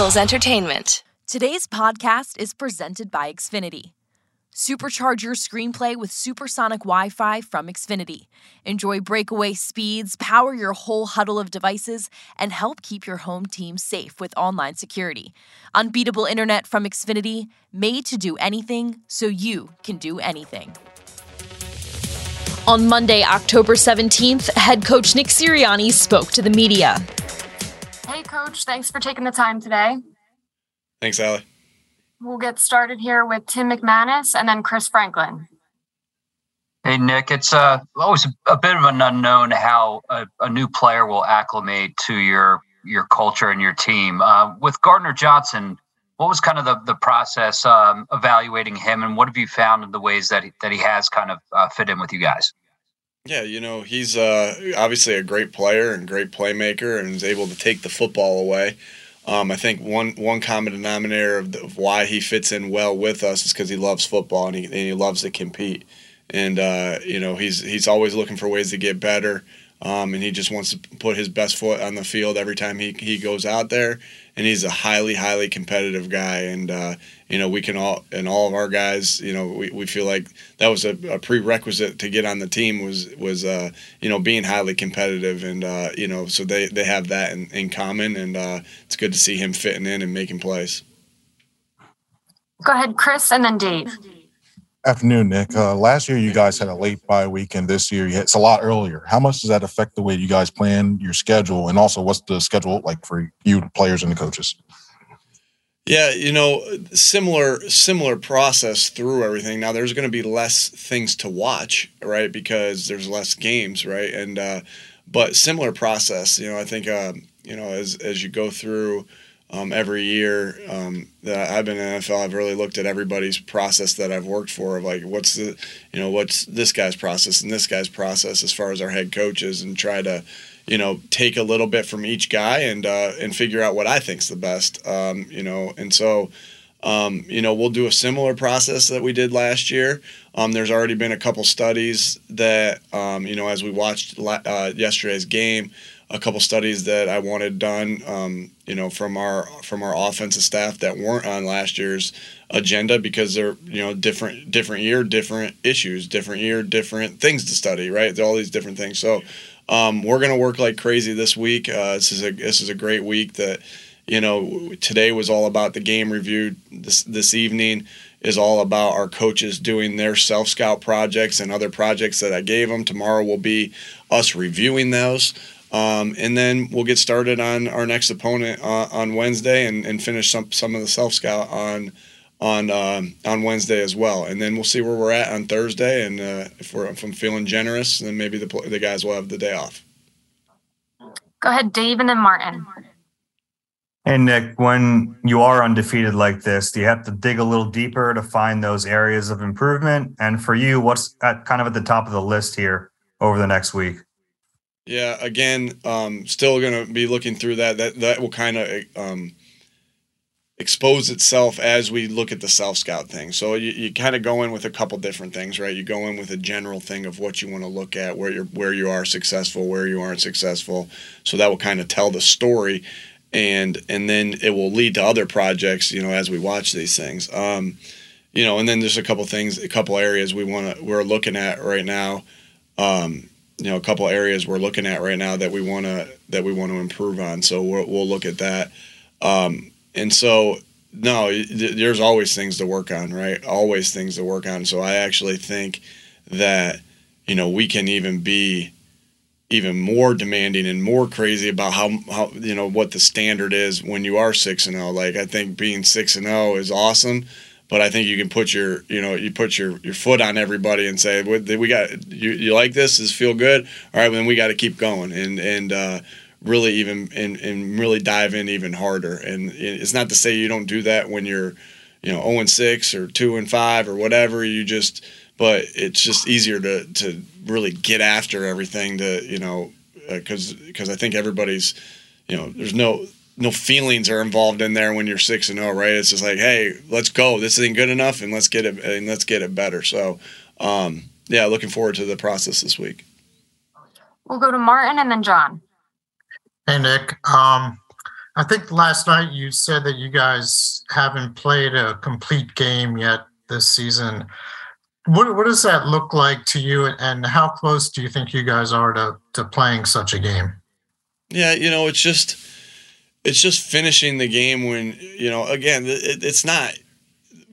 Eagles Entertainment. Today's podcast is presented by Xfinity. Supercharge your screenplay with supersonic Wi Fi from Xfinity. Enjoy breakaway speeds, power your whole huddle of devices, and help keep your home team safe with online security. Unbeatable internet from Xfinity, made to do anything so you can do anything. On Monday, October 17th, head coach Nick Sirianni spoke to the media. Hey, coach, thanks for taking the time today. Thanks, Allie. We'll get started here with Tim McManus and then Chris Franklin. Hey, Nick, it's uh, always a bit of an unknown how a, a new player will acclimate to your your culture and your team. Uh, with Gardner Johnson, what was kind of the, the process um, evaluating him, and what have you found in the ways that he, that he has kind of uh, fit in with you guys? Yeah, you know, he's uh, obviously a great player and great playmaker and is able to take the football away. Um, I think one one common denominator of, the, of, why he fits in well with us is because he loves football and he, and he loves to compete. And uh, you know, he's he's always looking for ways to get better. Um, and he just wants to put his best foot on the field every time he, he goes out there. And he's a highly, highly competitive guy. And, uh, you know, we can all, and all of our guys, you know, we, we feel like that was a, a prerequisite to get on the team was, was uh, you know, being highly competitive. And, uh, you know, so they, they have that in, in common. And uh, it's good to see him fitting in and making plays. Go ahead, Chris, and then Dave. Afternoon, Nick. Uh, last year, you guys had a late bye week, and this year it's a lot earlier. How much does that affect the way you guys plan your schedule, and also what's the schedule like for you, players, and the coaches? Yeah, you know, similar similar process through everything. Now, there's going to be less things to watch, right? Because there's less games, right? And uh, but similar process. You know, I think uh, you know as as you go through um, every year um, that I've been in NFL, I've really looked at everybody's process that I've worked for of like what's the you know what's this guy's process and this guy's process as far as our head coaches and try to you know take a little bit from each guy and uh, and figure out what I think's the best um, you know and so um, you know we'll do a similar process that we did last year. Um, there's already been a couple studies that um, you know as we watched uh, yesterday's game a couple studies that I wanted done, um, you know, from our from our offensive staff that weren't on last year's agenda because they're you know different different year, different issues, different year, different things to study, right? All these different things. So um, we're gonna work like crazy this week. Uh, this is a this is a great week that you know today was all about the game review. This this evening is all about our coaches doing their self scout projects and other projects that I gave them. Tomorrow will be us reviewing those. Um, and then we'll get started on our next opponent uh, on Wednesday and, and finish some some of the self scout on on um, on Wednesday as well. And then we'll see where we're at on Thursday. And uh, if we're if I'm feeling generous, then maybe the the guys will have the day off. Go ahead, Dave, and then Martin. And Nick, when you are undefeated like this, do you have to dig a little deeper to find those areas of improvement? And for you, what's at kind of at the top of the list here over the next week? Yeah, again, um, still going to be looking through that. That that will kind of um, expose itself as we look at the self scout thing. So you, you kind of go in with a couple different things, right? You go in with a general thing of what you want to look at, where you're where you are successful, where you aren't successful. So that will kind of tell the story, and and then it will lead to other projects, you know, as we watch these things. Um, you know, and then there's a couple things, a couple areas we want to we're looking at right now. Um, you know a couple areas we're looking at right now that we want to that we want to improve on. So we'll, we'll look at that. Um, and so no, there's always things to work on, right? Always things to work on. So I actually think that you know we can even be even more demanding and more crazy about how how you know what the standard is when you are six and zero. Oh. Like I think being six and zero is awesome but I think you can put your you know you put your, your foot on everybody and say we got you, you like this does feel good all right then we got to keep going and and uh, really even and, and really dive in even harder and it's not to say you don't do that when you're you know 0 and 6 or 2 and 5 or whatever you just but it's just easier to to really get after everything to you know because uh, because I think everybody's you know there's no no feelings are involved in there when you're six and zero, right? It's just like, hey, let's go. This isn't good enough, and let's get it and let's get it better. So, um, yeah, looking forward to the process this week. We'll go to Martin and then John. Hey Nick, um, I think last night you said that you guys haven't played a complete game yet this season. What what does that look like to you, and how close do you think you guys are to to playing such a game? Yeah, you know, it's just it's just finishing the game when you know. Again, it, it's not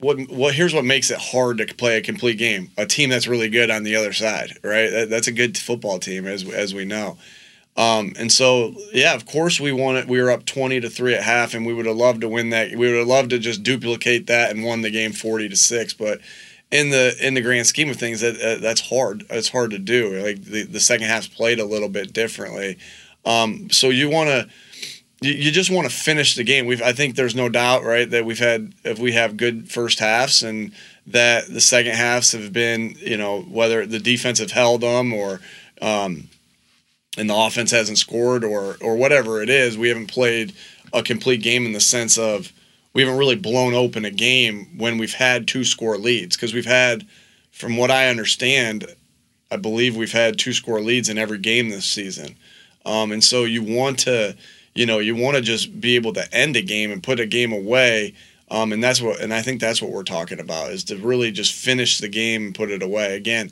what what here's what makes it hard to play a complete game. A team that's really good on the other side, right? That, that's a good football team, as as we know. Um, and so, yeah, of course, we won it. We were up twenty to three at half, and we would have loved to win that. We would have loved to just duplicate that and won the game forty to six. But in the in the grand scheme of things, that uh, that's hard. It's hard to do. Like the the second half's played a little bit differently. Um, so you want to you, just want to finish the game. We've I think there's no doubt, right, that we've had if we have good first halves and that the second halves have been, you know, whether the defense have held them or um, and the offense hasn't scored or or whatever it is, we haven't played a complete game in the sense of we haven't really blown open a game when we've had two score leads because we've had, from what I understand, I believe we've had two score leads in every game this season, um, and so you want to you know, you want to just be able to end a game and put a game away. Um, and that's what, and I think that's what we're talking about is to really just finish the game and put it away. Again,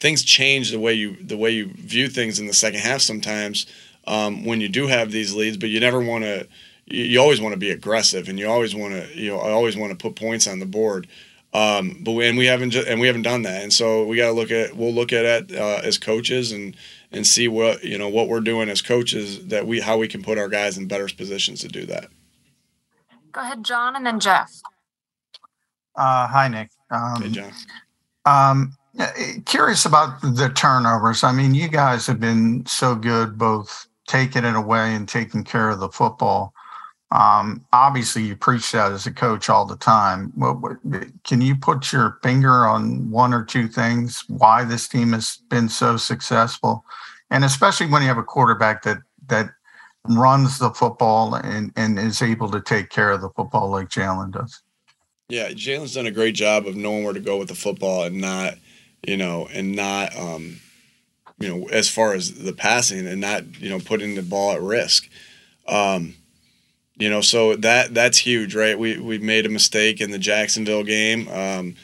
things change the way you the way you view things in the second half sometimes um, when you do have these leads, but you never want to. You, you always want to be aggressive, and you always want to you know always want to put points on the board. Um, but we, and we haven't ju- and we haven't done that, and so we got to look at we'll look at it uh, as coaches and and see what you know what we're doing as coaches that we how we can put our guys in better positions to do that. Go ahead, John, and then Jeff. Uh, hi, Nick. Um, hey, John. Um, curious about the turnovers. I mean, you guys have been so good both taking it away and taking care of the football. Um, obviously, you preach that as a coach all the time. What, what, can you put your finger on one or two things why this team has been so successful, and especially when you have a quarterback that that runs the football and and is able to take care of the football like Jalen does? Yeah, Jalen's done a great job of knowing where to go with the football and not, you know, and not, um, you know, as far as the passing and not, you know, putting the ball at risk. Um, you know, so that that's huge, right? We we made a mistake in the Jacksonville game. Um,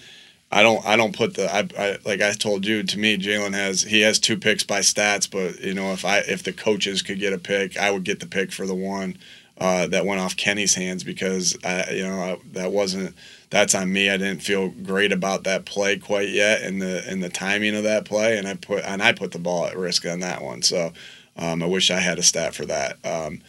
I don't I don't put the I, I like I told you to me Jalen has he has two picks by stats, but you know if I if the coaches could get a pick, I would get the pick for the one uh, that went off Kenny's hands because I you know I, that wasn't that's on me. I didn't feel great about that play quite yet and the and the timing of that play, and I put and I put the ball at risk on that one. So um, I wish I had a stat for that. Um,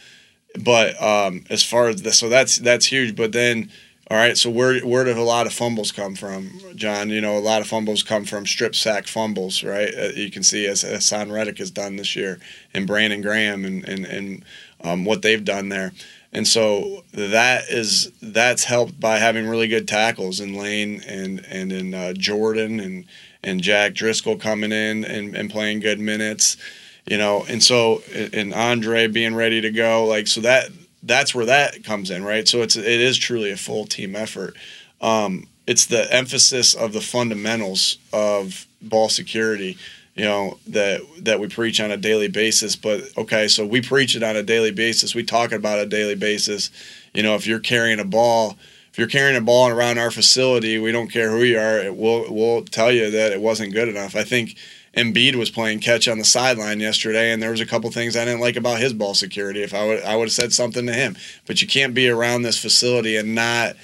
but um, as far as this, so that's that's huge. But then, all right, so where where did a lot of fumbles come from, John? You know, a lot of fumbles come from strip sack fumbles, right? Uh, you can see as Haason Reddick has done this year, and Brandon Graham, and and and um, what they've done there. And so that is that's helped by having really good tackles in Lane and and in uh, Jordan and and Jack Driscoll coming in and, and playing good minutes you know, and so and Andre being ready to go, like so that that's where that comes in, right? So it's it is truly a full team effort. Um, it's the emphasis of the fundamentals of ball security, you know, that that we preach on a daily basis. But okay, so we preach it on a daily basis. We talk about a daily basis. You know, if you're carrying a ball, if you're carrying a ball around our facility, we don't care who you are. We'll we'll tell you that it wasn't good enough. I think Embiid was playing catch on the sideline yesterday, and there was a couple things I didn't like about his ball security. If I would, I would have said something to him. But you can't be around this facility and not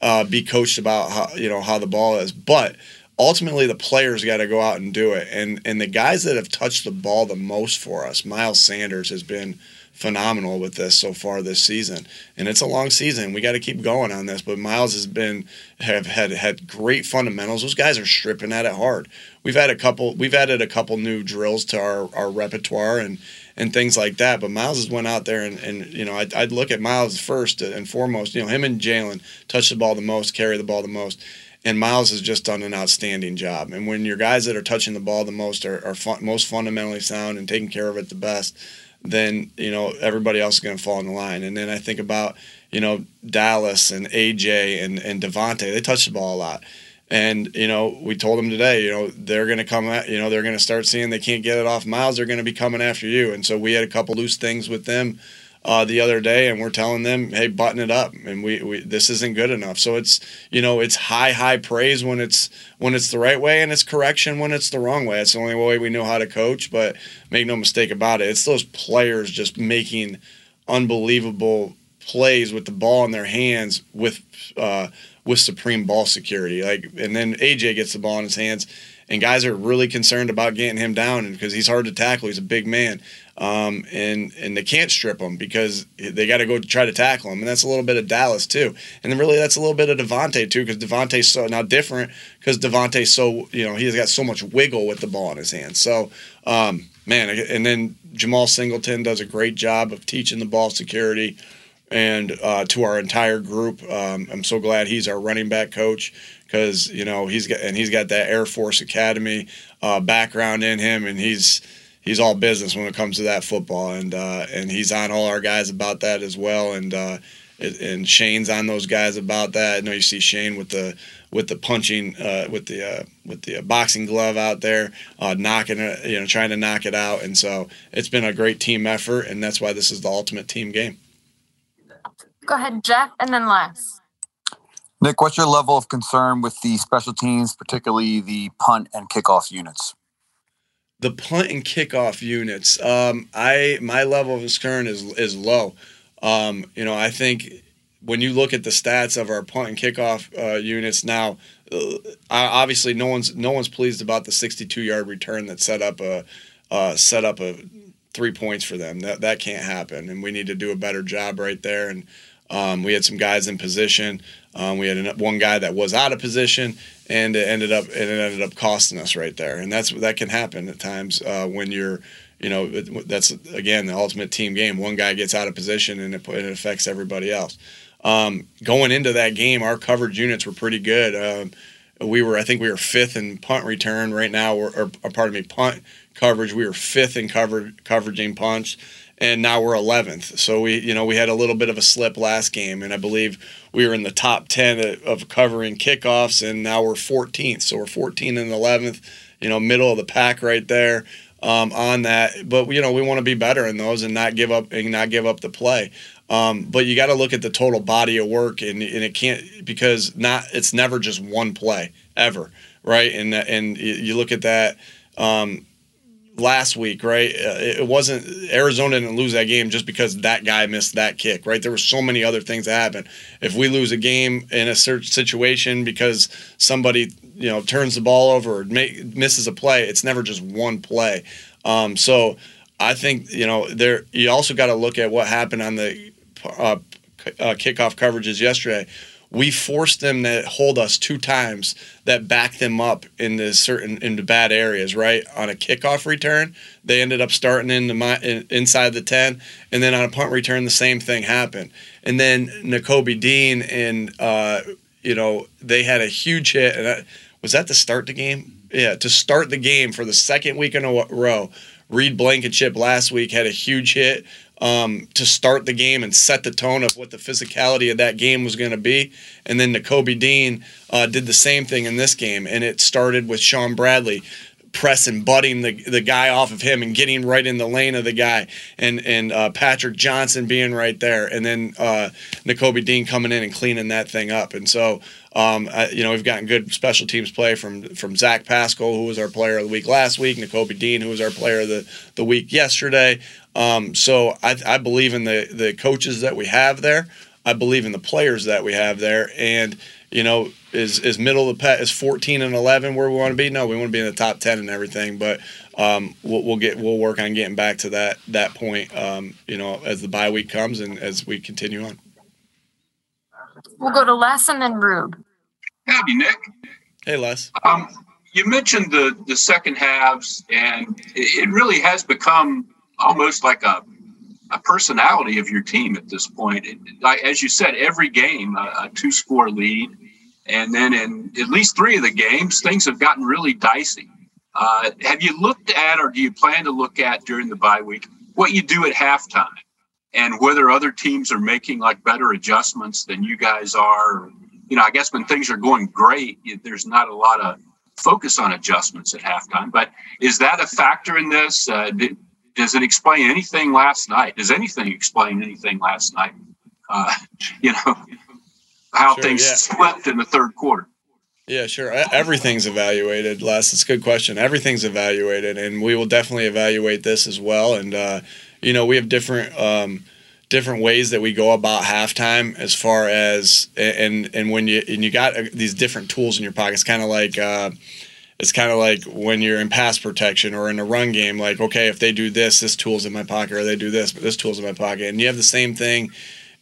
uh, be coached about how you know how the ball is. But ultimately, the players got to go out and do it. And and the guys that have touched the ball the most for us, Miles Sanders has been phenomenal with this so far this season. And it's a long season. We got to keep going on this. But Miles has been have had had great fundamentals. Those guys are stripping at it hard. We've had a couple. We've added a couple new drills to our, our repertoire and and things like that. But Miles has went out there and, and you know I'd, I'd look at Miles first and foremost. You know him and Jalen touch the ball the most, carry the ball the most. And Miles has just done an outstanding job. And when your guys that are touching the ball the most are, are fun, most fundamentally sound and taking care of it the best, then you know everybody else is going to fall in the line. And then I think about you know Dallas and AJ and and DeVonta. They touch the ball a lot. And you know, we told them today, you know, they're going to come at, you know, they're going to start seeing they can't get it off Miles. They're going to be coming after you. And so we had a couple loose things with them uh, the other day, and we're telling them, "Hey, button it up," and we, we this isn't good enough. So it's you know it's high high praise when it's when it's the right way, and it's correction when it's the wrong way. It's the only way we know how to coach. But make no mistake about it, it's those players just making unbelievable plays with the ball in their hands with uh, with supreme ball security. Like, and then AJ gets the ball in his hands, and guys are really concerned about getting him down because he's hard to tackle. He's a big man, um, and and they can't strip him because they got to go try to tackle him, and that's a little bit of Dallas too, and then really that's a little bit of DeVonta too because DeVonta's so now different because DeVonta's so you know he's got so much wiggle with the ball in his hands. So um, man, and then Jemal Singleton does a great job of teaching the ball security and uh, to our entire group. Um, I'm so glad he's our running back coach because you know he's got and he's got that Air Force Academy uh, background in him, and he's he's all business when it comes to that football, and uh, and he's on all our guys about that as well, and uh, and Shane's on those guys about that. I know you see Shane with the with the punching uh, with the uh, with the boxing glove out there, knocking it, you know, trying to knock it out, and so it's been a great team effort, and that's why this is the ultimate team game. Go ahead, Jeff, and then Les. Nick, what's your level of concern with the special teams, particularly the punt and kickoff units? The punt and kickoff units, um, I my level of concern is is low. Um, you know, I think when you look at the stats of our punt and kickoff uh, units now, uh, obviously no one's no one's pleased about the 62 yard return that set up a uh, set up a three points for them. That that can't happen, and we need to do a better job right there. And um, we had some guys in position. Um, we had one guy that was out of position, and it ended up and it ended up costing us right there. And that's that can happen at times uh, when you're, you know, that's again the ultimate team game. One guy gets out of position, and it, it affects everybody else. Um, going into that game, our coverage units were pretty good. Um, we were, I think, we were fifth in punt return right now, or, or, or pardon me, punt coverage. We were fifth in cover coveraging punts and now we're 11th. So we, you know, we had a little bit of a slip last game, and I believe we were in the top 10 of covering kickoffs, and now we're 14th. So we're 14 and 11th, you know, middle of the pack right there um, on that. But you know, we want to be better in those and not give up and not give up the play. Um, but you got to look at the total body of work, and, and it can't because not it's never just one play ever, right? And and you look at that. Um, last week, right? Uh, it wasn't Arizona didn't lose that game just because that guy missed that kick, right? There were so many other things that happened. If we lose a game in a certain situation because somebody you know turns the ball over or make, misses a play, it's never just one play. Um, so I think you know there. You also got to look at what happened on the uh, uh, kickoff coverages yesterday we forced them to hold us two times that backed them up in the certain into bad areas right? On a kickoff return they ended up starting in the in, inside the 10 and then on a punt return the same thing happened. And then Nakobe Dean and uh, you know they had a huge hit and I, was that to start the game? Yeah to start the game for the second week in a row. Reed Blankenship last week had a huge hit um, to start the game and set the tone of what the physicality of that game was going to be. And then Nakobe Dean uh, did the same thing in this game, and it started with Shaun Bradley pressing, butting the the guy off of him and getting right in the lane of the guy, and and uh, Patrick Johnson being right there, and then uh, Nakobe Dean coming in and cleaning that thing up. And so, um, I, you know, we've gotten good special teams play from from Zach Pascal, who was our player of the week last week, Nakobe Dean, who was our player of the, the week yesterday. Um, so I, I believe in the the coaches that we have there. I believe in the players that we have there, and you know, is is middle of the pet is 14 and 11 where we want to be? No, we want to be in the top 10 and everything, but um, we'll, we'll, get we'll work on getting back to that that point. Um, you know, as the bye week comes and as we continue on. We'll go to Les and then Rube. Howdy, Nick. Hey, Les. Um, you mentioned the the second halves, and it, it really has become almost like a a personality of your team at this point. Like as you said, every game a, a two score lead, and then in at least three of the games, things have gotten really dicey. Uh, have you looked at, or do you plan to look at during the bye week, what you do at halftime, and whether other teams are making like better adjustments than you guys are? You know, I guess when things are going great, there's not a lot of focus on adjustments at halftime. But is that a factor in this? Uh, does it explain anything last night? Does anything explain anything last night? Uh, you know, how Sure, things yeah. slipped in the third quarter. Yeah, sure. Everything's evaluated, Les. It's a good question. Everything's evaluated, and we will definitely evaluate this as well. And uh, you know, we have different um, different ways that we go about halftime as far as and and when you and you got uh, these different tools in your pocket. It's kind of like. Uh, it's kind of like when you're in pass protection or in a run game, like, okay, if they do this, this tool's in my pocket, or they do this, but this tool's in my pocket. And you have the same thing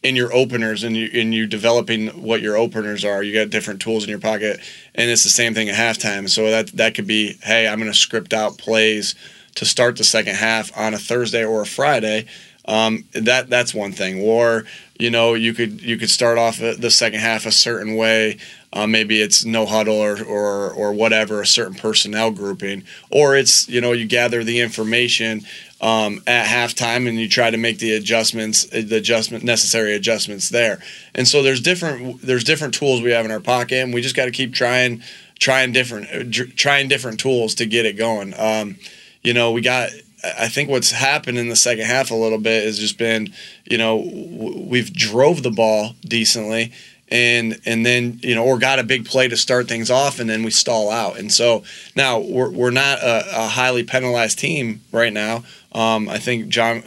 in your openers and you and you developing what your openers are. You got different tools in your pocket, and it's the same thing at halftime. So that that could be, hey, I'm going to script out plays to start the second half on a Thursday or a Friday. Um, that that's one thing. Or you know, you could you could start off the second half a certain way. Uh, maybe it's no huddle or, or or whatever, a certain personnel grouping, or it's you know you gather the information um, at halftime and you try to make the adjustments, the adjustment necessary adjustments there. And so there's different there's different tools we have in our pocket, and we just got to keep trying trying different trying different tools to get it going. Um, you know, we got. I think what's happened in the second half a little bit has just been, you know, we've drove the ball decently, and and then you know or got a big play to start things off and then we stall out. And so now we're, we're not a, a highly penalized team right now. Um, i think john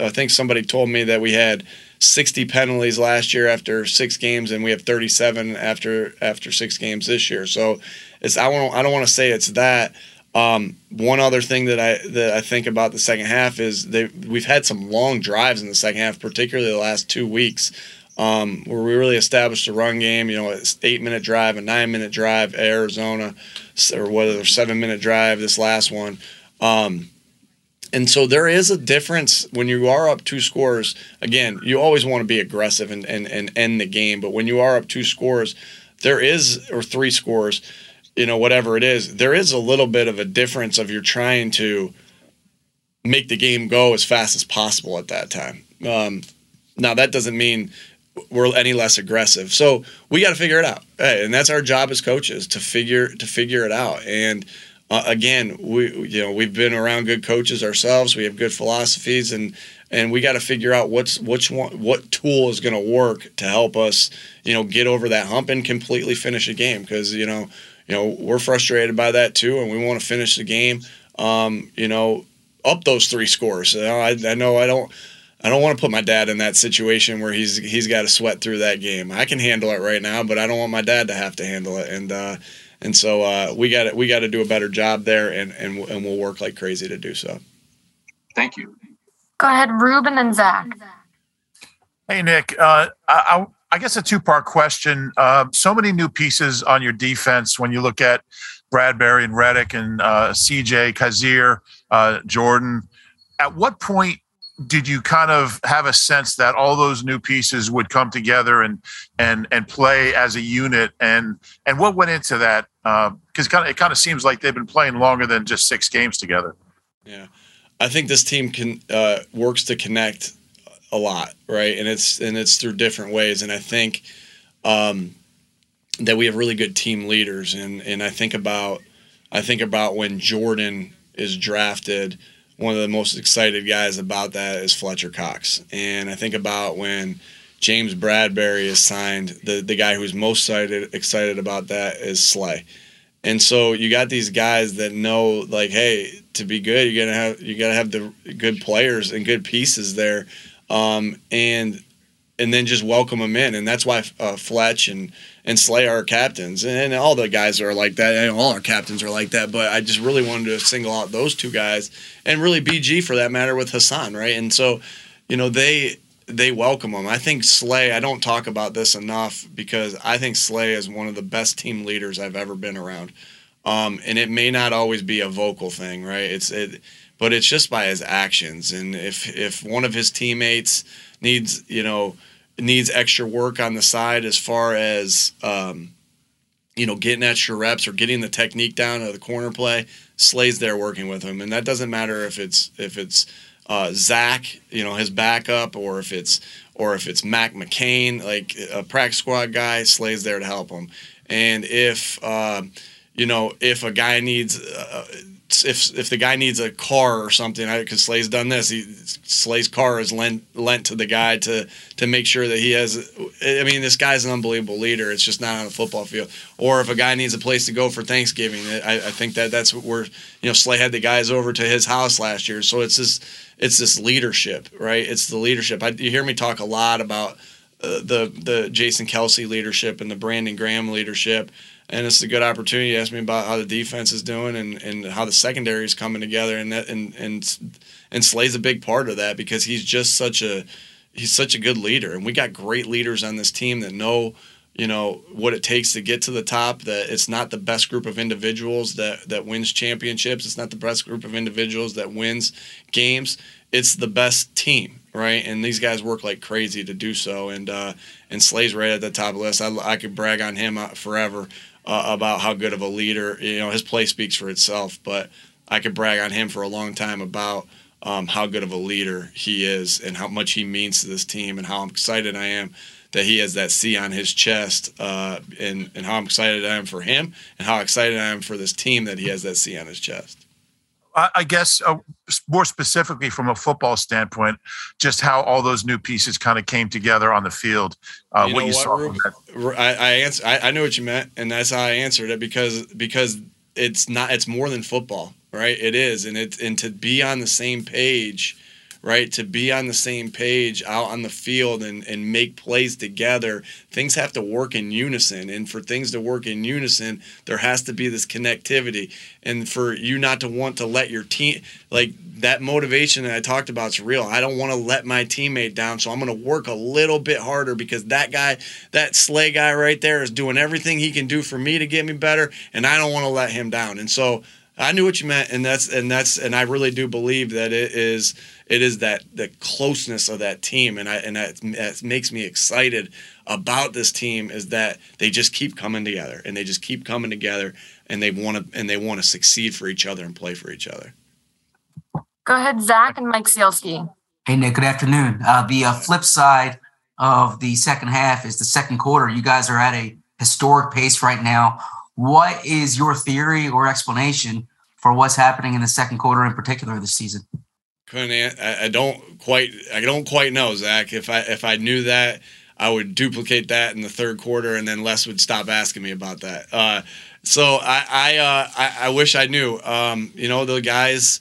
i think somebody told me that we had 60 penalties last year after six games and we have 37 after after six games this year. So it's i want i don't want to say it's that um, one other thing that I that I think about the second half is they we've had some long drives in the second half, particularly the last two weeks um, where we really established a run game. You know, it's eight minute drive, a nine minute drive, Arizona, or whether seven minute drive. This last one, um, and so there is a difference when you are up two scores. Again, you always want to be aggressive and, and, and end the game, but when you are up two scores, there is or three scores, you know, whatever it is, there is a little bit of a difference of you're trying to make the game go as fast as possible at that time. Um, now that doesn't mean we're any less aggressive. So we got to figure it out, hey, and that's our job as coaches to figure to figure it out. And uh, again, we you know we've been around good coaches ourselves. We have good philosophies, and and we got to figure out what's which one what tool is going to work to help us you know get over that hump and completely finish a game because you know you know we're frustrated by that too, and we want to finish the game. Um, you know, up those three scores. You know, I, I know I don't. I don't want to put my dad in that situation where he's he's got to sweat through that game. I can handle it right now, but I don't want my dad to have to handle it. And uh, and so uh, we got we got to do a better job there, and, and and we'll work like crazy to do so. Thank you. Go ahead, Ruben and Zach. Hey, Nick. Uh, I, I guess a two part question. Uh, so many new pieces on your defense when you look at Bradberry and Reddick and uh, CJ, Kyzir, uh, Jordan. At what point did you kind of have a sense that all those new pieces would come together and and and play as a unit? And and what went into that? Because kind of it kind of seems like they've been playing longer than just six games together. Yeah, I think this team can uh, works to connect a lot, right? And it's and it's through different ways. And I think um, that we have really good team leaders. And and I think about I think about when Jordan is drafted. One of the most excited guys about that is Fletcher Cox. And I think about when James Bradberry is signed, the the guy who's most excited excited about that is Slay. And so you got these guys that know like, hey, to be good, you're gonna have you gotta have the good players and good pieces there, um, and and then just welcome them in, and that's why uh, Fletch and and Slay are captains, and, and all the guys are like that. and all our captains are like that. But I just really wanted to single out those two guys, and really BG for that matter with Haason, right? And so, you know, they they welcome them. I think Slay. I don't talk about this enough because I think Slay is one of the best team leaders I've ever been around. Um, and it may not always be a vocal thing, right? It's it, but it's just by his actions. And if if one of his teammates needs, you know, needs extra work on the side as far as um, you know, getting extra reps or getting the technique down of the corner play, Slay's there working with him, and that doesn't matter if it's if it's uh, Zach, you know, his backup, or if it's or if it's Mac McCain, like a practice squad guy, Slay's there to help him. And if uh, you know, if a guy needs uh, if if the guy needs a car or something, because Slay's done this, he, Slay's car is lent lent to the guy to to make sure that he has. I mean, this guy's an unbelievable leader. It's just not on the football field. Or if a guy needs a place to go for Thanksgiving, I, I think that that's what we're you know Slay had the guys over to his house last year, so it's this it's this leadership, right? It's the leadership. I, you hear me talk a lot about uh, the the Jason Kelce leadership and the Brandon Graham leadership and it's a good opportunity. To ask me about how the defense is doing and, and how the secondary is coming together. And that and and and Slay's a big part of that because he's just such a he's such a good leader. And we got great leaders on this team that know you know what it takes to get to the top that it's not the best group of individuals that that wins championships. It's not the best group of individuals that wins games. It's the best team right? And these guys work like crazy to do so. And uh and Slay's right at the top of the list. I, I could brag on him uh, forever uh, about how good of a leader. You know, his play speaks for itself, but I could brag on him for a long time about um, how good of a leader he is and how much he means to this team and how excited I am that he has that C on his chest uh, and, and how excited I am for him and how excited I am for this team that he has that C on his chest. I guess uh, more specifically from a football standpoint, just how all those new pieces kind of came together on the field. Uh, you what you what, saw. Rube? I, I answer. I, I knew what you meant, and that's how I answered it because because it's not. It's more than football, right? It is, and it and to be on the same page right? To be on the same page out on the field and, and make plays together, things have to work in unison. And for things to work in unison, there has to be this connectivity. And for you not to want to let your team, like that motivation that I talked about is real. I don't want to let my teammate down. So I'm going to work a little bit harder because that guy, that Slay guy right there, is doing everything he can do for me to get me better. And I don't want to let him down. And so, I knew what you meant, and that's and that's and I really do believe that it is it is that the closeness of that team, and I and that, that makes me excited about this team is that they just keep coming together, and they just keep coming together, and they want to and they want to succeed for each other and play for each other. Go ahead, Zach and Mike Sielski. Hey Nick, good afternoon. Uh, the uh, flip side of the second half is the second quarter. You guys are at a historic pace right now. What is your theory or explanation for what's happening in the second quarter in particular this season? Couldn't I, don't quite I don't quite know Zach. If I if I knew that, I would duplicate that in the third quarter, and then Les would stop asking me about that. Uh, so I I, uh, I, I wish I knew. Um, you know the guys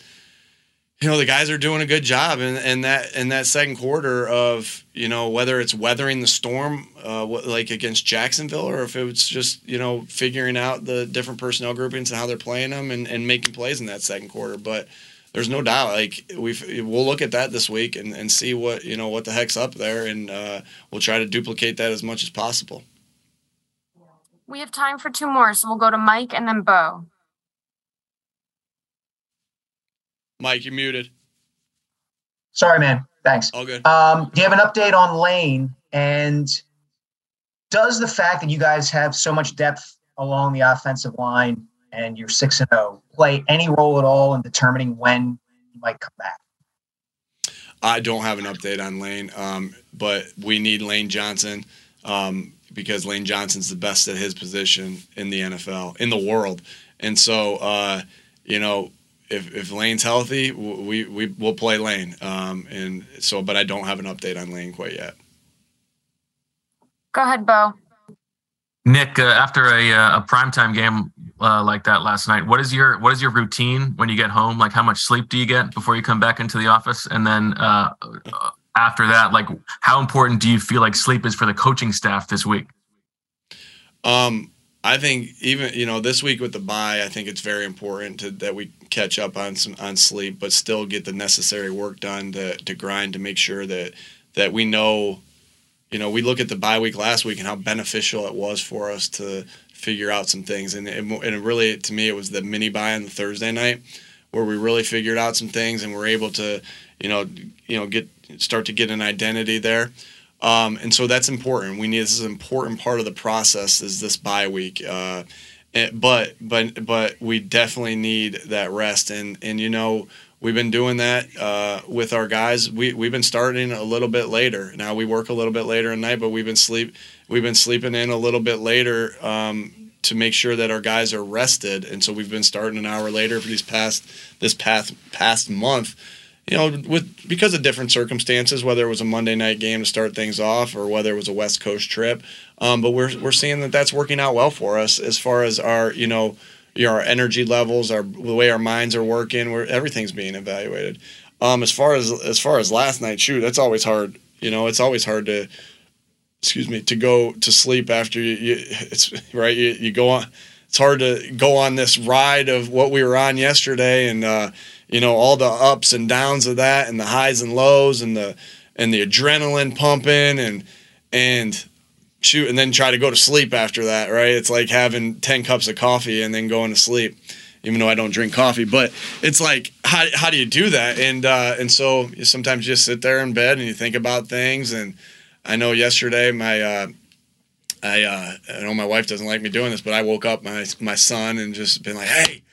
you know the guys are doing a good job in, in that in that second quarter of you know whether it's weathering the storm uh, like against Jacksonville or if it's just you know figuring out the different personnel groupings and how they're playing them and, and making plays in that second quarter. But there's no doubt like we we'll look at that this week and, and see what you know what the heck's up there and uh, we'll try to duplicate that as much as possible. We have time for two more, so we'll go to Mike and then Bo. Mike, you're muted. Sorry, man. Thanks. All good. Um, do you have an update on Lane? And does the fact that you guys have so much depth along the offensive line and you're six and zero play any role at all in determining when you might come back? I don't have an update on Lane, um, but we need Lane Johnson um, because Lane Johnson's the best at his position in the NFL, in the world. And so, uh, you know, if, if Lane's healthy, we, we will play Lane. Um, and so, but I don't have an update on Lane quite yet. Go ahead, Bo. Nick, uh, after a, uh, a primetime game uh, like that last night, what is your what is your routine when you get home? Like, how much sleep do you get before you come back into the office? And then uh, after that, like, how important do you feel like sleep is for the coaching staff this week? Um, I think even you know this week with the bye, I think it's very important to, that we catch up on some on sleep, but still get the necessary work done to to grind to make sure that that we know, you know, we look at the bye week last week and how beneficial it was for us to figure out some things, and it, and really to me it was the mini bye on the Thursday night where we really figured out some things and we're able to, you know, you know get start to get an identity there. Um, and so that's important. We need this is an important part of the process is this bye week. Uh, and, but but but we definitely need that rest and and you know we've been doing that uh, with our guys. We we've been starting a little bit later. Now we work a little bit later at night, but we've been sleep we've been sleeping in a little bit later. Um, to make sure that our guys are rested. And so we've been starting an hour later for these past this past past month. You know, with because of different circumstances, whether it was a Monday night game to start things off or whether it was a West Coast trip, um, but we're we're seeing that that's working out well for us as far as our you know, our energy levels, our the way our minds are working, where everything's being evaluated. Um, as far as as far as last night, shoot, that's always hard. You know, it's always hard to excuse me to go to sleep after you, you it's right you, you go on it's hard to go on this ride of what we were on yesterday and uh, you know all the ups and downs of that and the highs and lows and the and the adrenaline pumping and and shoot and then try to go to sleep after that right? It's like having 10 cups of coffee and then going to sleep even though I don't drink coffee. But it's like how, how do you do that? And uh, and so you sometimes you just sit there in bed and you think about things. And I know yesterday my uh, I uh, I know my wife doesn't like me doing this, but I woke up my my son and just been like, hey.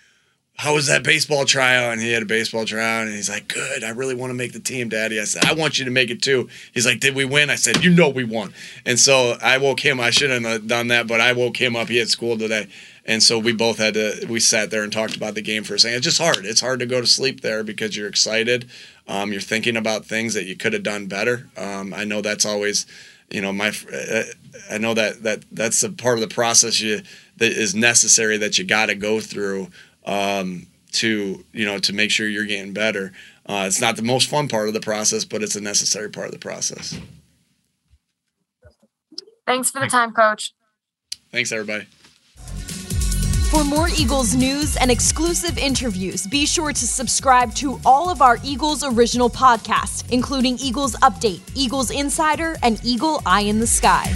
How was that baseball tryout? And he had a baseball tryout, and he's like, "Good. I really want to make the team, Daddy." I said, "I want you to make it too." He's like, "Did we win?" I said, "You know we won." And so I woke him. I shouldn't have done that, but I woke him up. He had school today, and so we both had to. We sat there and talked about the game for a second. It's just hard. It's hard to go to sleep there because you're excited. Um, you're thinking about things that you could have done better. Um, I know that's always, you know, my. Uh, I know that that that's a part of the process you that is necessary that you got to go through um, to you know to make sure you're getting better. Uh, it's not the most fun part of the process, but it's a necessary part of the process. Thanks for the time, Coach. Thanks, everybody. For more Eagles news and exclusive interviews, be sure to subscribe to all of our Eagles original podcasts, including Eagles Update, Eagles Insider, and Eagle Eye in the Sky.